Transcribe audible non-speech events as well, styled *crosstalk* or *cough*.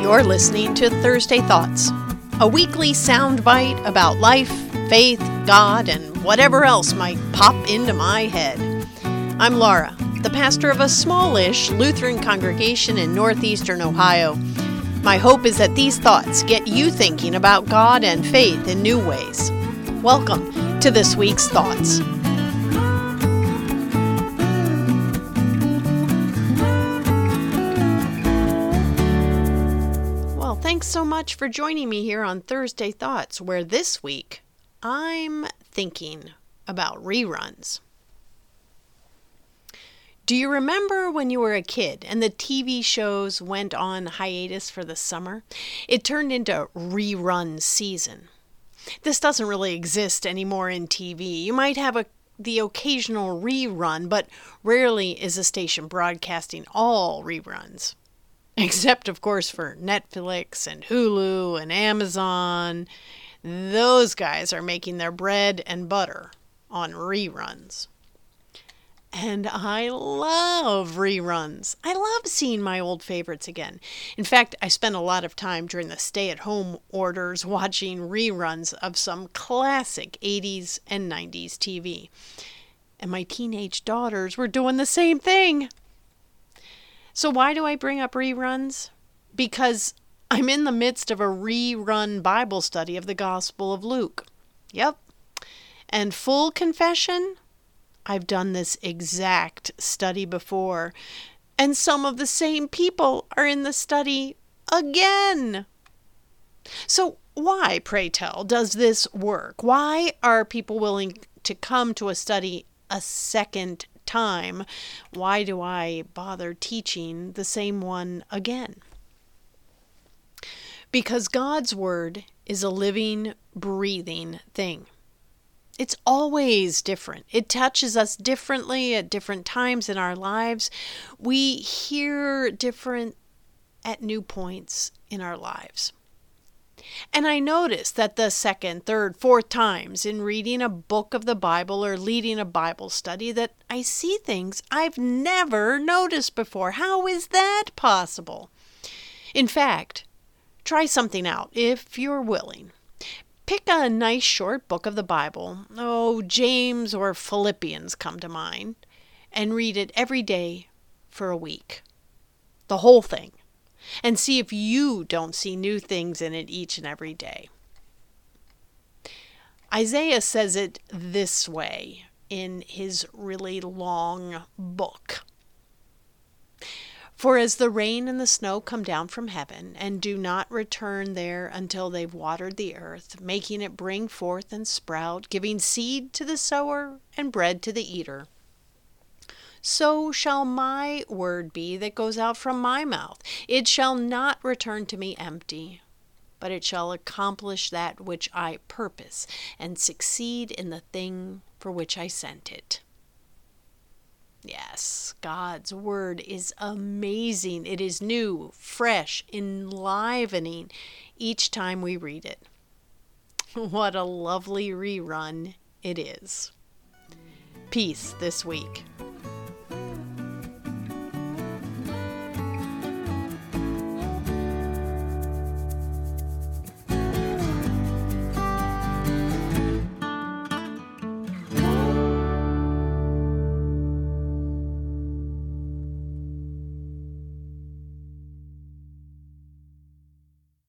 You're listening to Thursday Thoughts, a weekly soundbite about life, faith, God, and whatever else might pop into my head. I'm Laura, the pastor of a smallish Lutheran congregation in northeastern Ohio. My hope is that these thoughts get you thinking about God and faith in new ways. Welcome to this week's Thoughts. Thanks so much for joining me here on Thursday Thoughts, where this week I'm thinking about reruns. Do you remember when you were a kid and the TV shows went on hiatus for the summer? It turned into rerun season. This doesn't really exist anymore in TV. You might have a the occasional rerun, but rarely is a station broadcasting all reruns. *laughs* Except, of course, for Netflix and Hulu and Amazon. Those guys are making their bread and butter on reruns. And I love reruns. I love seeing my old favorites again. In fact, I spent a lot of time during the stay at home orders watching reruns of some classic 80s and 90s TV. And my teenage daughters were doing the same thing. So, why do I bring up reruns? Because I'm in the midst of a rerun Bible study of the Gospel of Luke. Yep. And full confession, I've done this exact study before, and some of the same people are in the study again. So, why, pray tell, does this work? Why are people willing to come to a study a second time, why do I bother teaching the same one again? Because God's Word is a living, breathing thing. It's always different. It touches us differently at different times in our lives. We hear different at new points in our lives. And I noticed that the second, third, fourth times in reading a book of the Bible or leading a Bible study that I see things I've never noticed before. How is that possible? In fact, try something out if you're willing. Pick a nice short book of the Bible. Oh, James or Philippians come to mind. And read it every day for a week. The whole thing and see if you don't see new things in it each and every day. Isaiah says it this way in his really long book. For as the rain and the snow come down from heaven, and do not return there until they've watered the earth, making it bring forth and sprout, giving seed to the sower and bread to the eater, so shall my word be that goes out from my mouth. It shall not return to me empty, but it shall accomplish that which I purpose and succeed in the thing for which I sent it. Yes, God's Word is amazing. It is new, fresh, enlivening each time we read it. *laughs* What a lovely rerun it is. Peace this week.